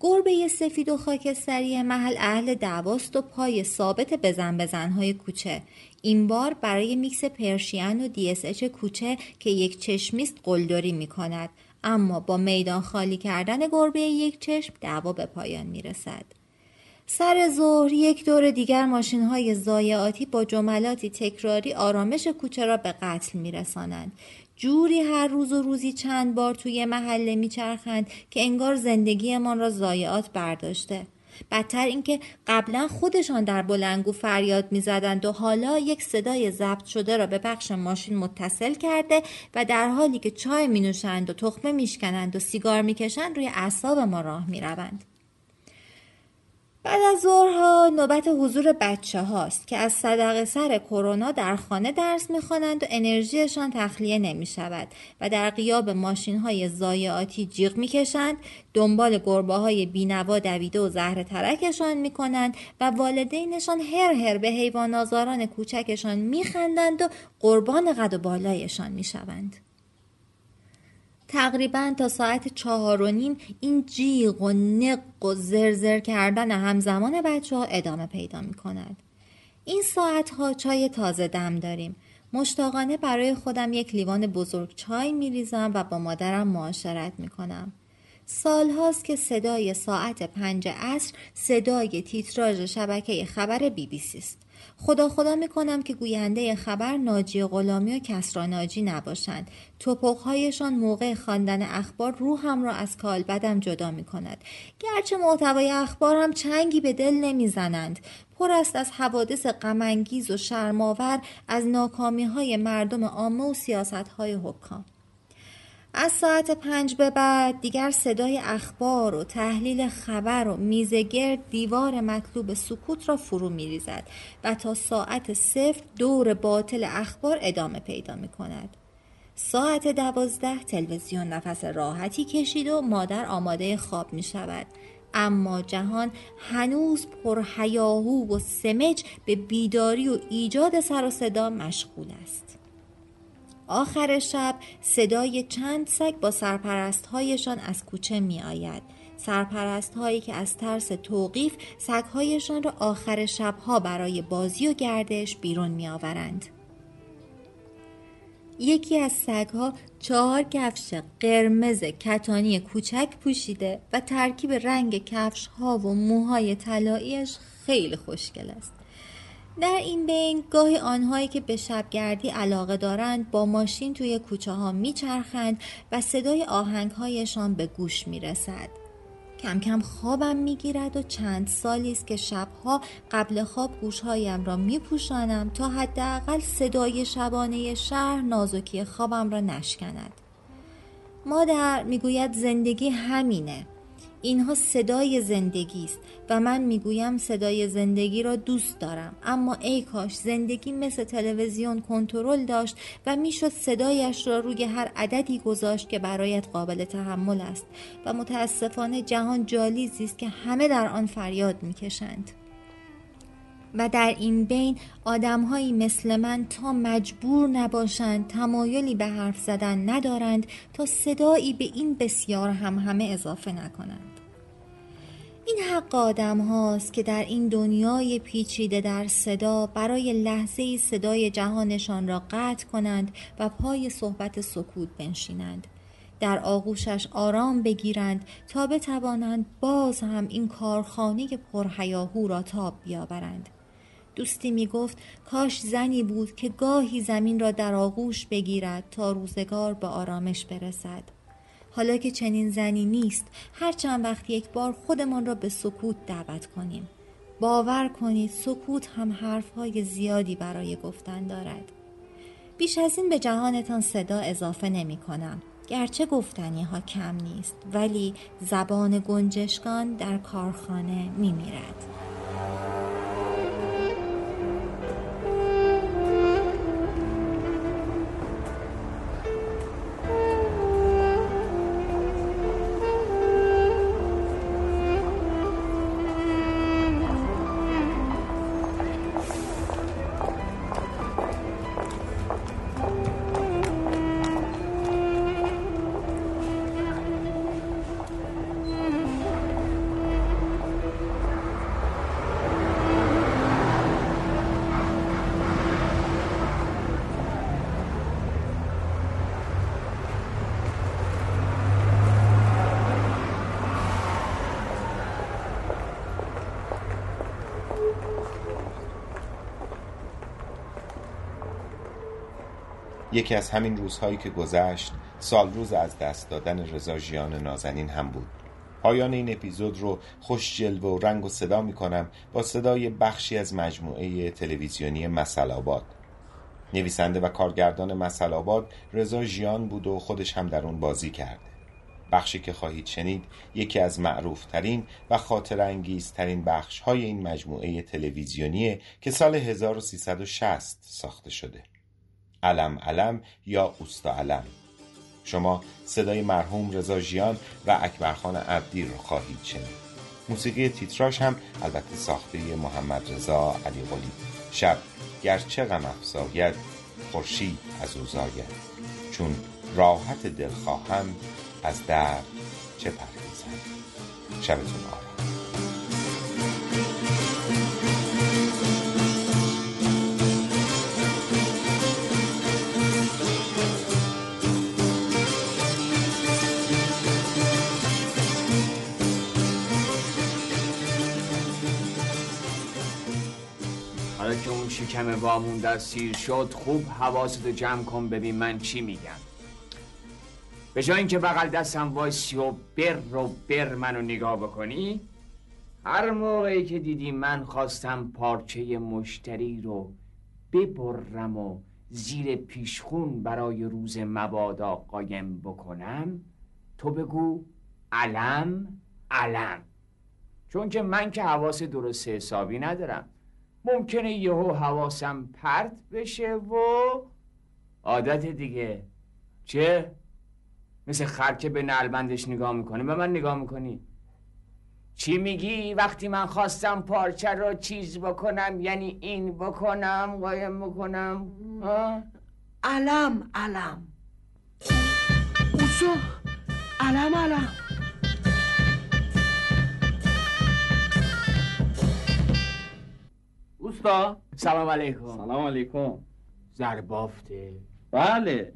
گربه سفید و خاکستری محل اهل دعواست و پای ثابت بزن بزنهای کوچه این بار برای میکس پرشین و دی کوچه که یک چشمیست قلدری می کند اما با میدان خالی کردن گربه یک چشم دعوا به پایان می رسد. سر ظهر یک دور دیگر ماشین های زایعاتی با جملاتی تکراری آرامش کوچه را به قتل می رسانند. جوری هر روز و روزی چند بار توی محله میچرخند که انگار زندگیمان را ضایعات برداشته بدتر اینکه قبلا خودشان در بلنگو فریاد می‌زدند و حالا یک صدای ضبط شده را به بخش ماشین متصل کرده و در حالی که چای می نوشند و تخمه میشکنند و سیگار می‌کشند روی اعصاب ما راه می‌روند بعد از ظهرها نوبت حضور بچه هاست که از صدق سر کرونا در خانه درس می‌خوانند و انرژیشان تخلیه نمی شود و در قیاب ماشین های زایعاتی جیغ می‌کشند دنبال گربه های بینوا دویده و زهر ترکشان می کنند و والدینشان هر هر به حیوان آزاران کوچکشان میخندند و قربان قد و بالایشان می‌شوند. تقریبا تا ساعت چهار و نیم این جیغ و نق و زرزر کردن همزمان بچه ها ادامه پیدا می کند. این ساعت ها چای تازه دم داریم. مشتاقانه برای خودم یک لیوان بزرگ چای می ریزم و با مادرم معاشرت می کنم. سال هاست که صدای ساعت پنج عصر صدای تیتراژ شبکه خبر بی بی سی است. خدا خدا می‌کنم که گوینده خبر ناجی غلامی و کسرا ناجی نباشند. توپقهایشان موقع خواندن اخبار روحم را از کالبدم جدا می کند گرچه محتوای اخبار هم چنگی به دل نمی‌زنند. پر است از حوادث غمانگیز و شرماور از ناکامی های مردم عامه و سیاست های حکام. از ساعت پنج به بعد دیگر صدای اخبار و تحلیل خبر و میزگرد دیوار مطلوب سکوت را فرو می ریزد و تا ساعت صفر دور باطل اخبار ادامه پیدا می کند. ساعت دوازده تلویزیون نفس راحتی کشید و مادر آماده خواب می شود. اما جهان هنوز پر هیاهو و سمج به بیداری و ایجاد سر و صدا مشغول است. آخر شب صدای چند سگ با سرپرست هایشان از کوچه می آید. سرپرست هایی که از ترس توقیف سگ هایشان را آخر شبها برای بازی و گردش بیرون می آورند. یکی از سگها چهار کفش قرمز کتانی کوچک پوشیده و ترکیب رنگ کفش ها و موهای طلاییش خیلی خوشگل است. در این بین گاهی آنهایی که به شبگردی علاقه دارند با ماشین توی کوچه ها میچرخند و صدای آهنگ هایشان به گوش می رسد. کم کم خوابم می‌گیرد و چند سالی است که شبها قبل خواب گوشهایم را میپوشانم تا حداقل صدای شبانه شهر نازکی خوابم را نشکند مادر می‌گوید زندگی همینه اینها صدای زندگی است و من می‌گویم صدای زندگی را دوست دارم. اما ای کاش زندگی مثل تلویزیون کنترل داشت و می‌شد صدایش را روی هر عددی گذاشت که برایت قابل تحمل است و متاسفانه جهان جالیزی است که همه در آن فریاد می‌کشند. و در این بین آدمهایی مثل من تا مجبور نباشند تمایلی به حرف زدن ندارند تا صدایی به این بسیار هم همه اضافه نکنند. این حق آدم هاست که در این دنیای پیچیده در صدا برای لحظه ای صدای جهانشان را قطع کنند و پای صحبت سکوت بنشینند. در آغوشش آرام بگیرند تا بتوانند باز هم این کارخانه پرهیاهو را تاب بیاورند. دوستی می گفت کاش زنی بود که گاهی زمین را در آغوش بگیرد تا روزگار به آرامش برسد. حالا که چنین زنی نیست هر چند وقت یک بار خودمان را به سکوت دعوت کنیم. باور کنید سکوت هم حرفهای زیادی برای گفتن دارد. بیش از این به جهانتان صدا اضافه نمی کنم گرچه گفتنی ها کم نیست ولی زبان گنجشکان در کارخانه می میرد. یکی از همین روزهایی که گذشت سال روز از دست دادن رضا ژیان نازنین هم بود. پایان این اپیزود رو خوش جلوه و رنگ و صدا می کنم با صدای بخشی از مجموعه تلویزیونی مسلاباد نویسنده و کارگردان مسلاباد رضا ژیان بود و خودش هم در اون بازی کرده. بخشی که خواهید شنید یکی از معروفترین و خاطر انگیزترین بخش های این مجموعه تلویزیونیه که سال 1360 ساخته شده. علم علم یا اوستا علم. شما صدای مرحوم رضا ژیان و اکبرخان عبدی رو خواهید شنید. موسیقی تیتراش هم البته ساخته محمد رضا علی قلی. شب گرچه غم افزاید خورشید از او زاید. چون راحت دل خواهم از درد چه پرهیزم شبتون آرام شکم وامونده سیر شد خوب حواستو جمع کن ببین من چی میگم. به جای اینکه بغل دستم وایسی و بر رو بر منو نگاه بکنی هر موقعی که دیدی من خواستم پارچه مشتری رو ببرم و زیر پیشخون برای روز مبادا قایم بکنم تو بگو علم علم. چون که من که حواس درست حسابی ندارم. ممکنه یهو حواسم پرت بشه و عادت دیگه. چه؟ مثل خرکه به نلبندش نگاه می‌کنه. به من نگاه می‌کنی؟ چی میگی؟ وقتی من خواستم پارچه رو چیز بکنم یعنی این بکنم قایم بکنم؟ علم علم. اوسو علم علم. سلام علیکم. سلام علیکم. زربافته. بله.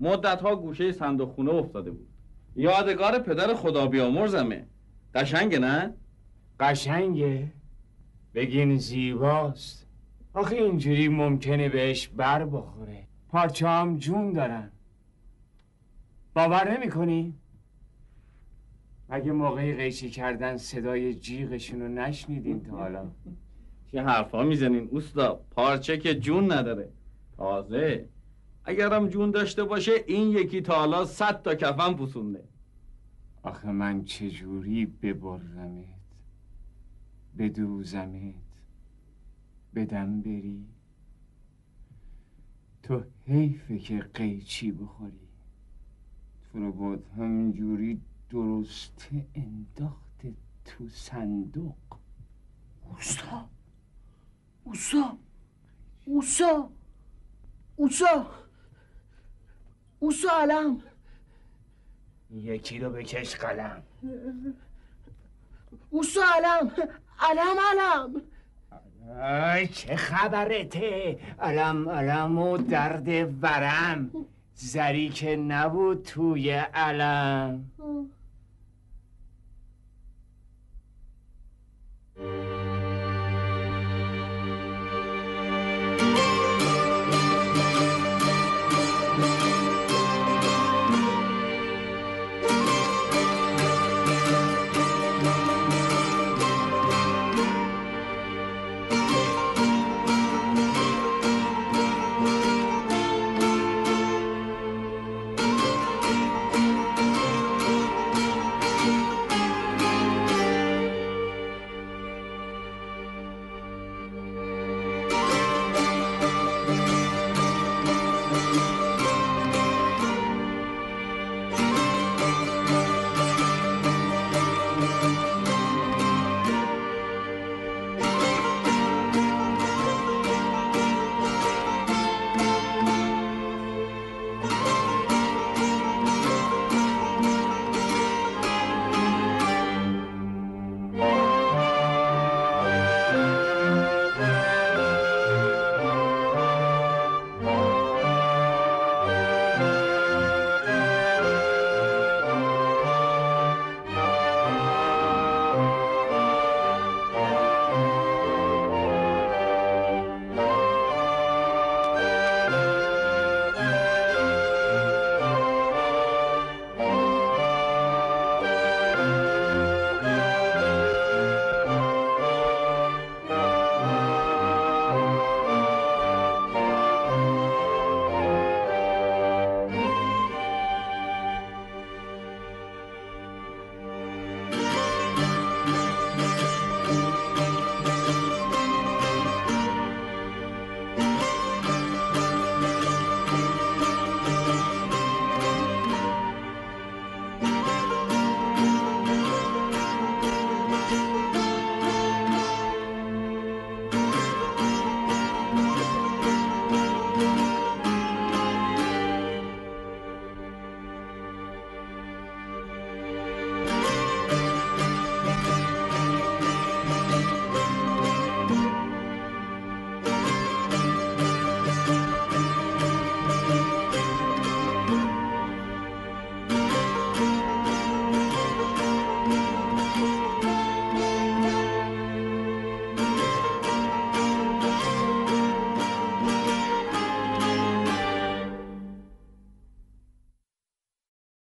مدت ها گوشه صندوق خونه افتاده بود. یادگار پدر خدا بیامرزمه قشنگه نه؟ قشنگه. بگین زیباست. آخه اینجوری ممکنه بهش بر بخوره. پارچه هم جون دارن. باور نمی کنی؟ مگه موقعی قیچی کردن صدای جیغشون رو نشنیدین تا حالا. چه حرفا می‌زنین؟ اوستا پارچه که جون نداره. تازه. اگرم جون داشته باشه این یکی تا حالا صد تا کفن پوسونده. آخه من چجوری ببرمت؟ بدوزمت؟ بدم بری؟ تو حیفه که قیچی بخوری. تو رو بود همینجوری درسته انداخته تو صندوق. اوستا. اوسا اوسا اوسا اوسا علم یکی رو بکش قلم اوسا علم علم علم ای چه خبرته علم علم و درد ورم. زری که نبود توی علم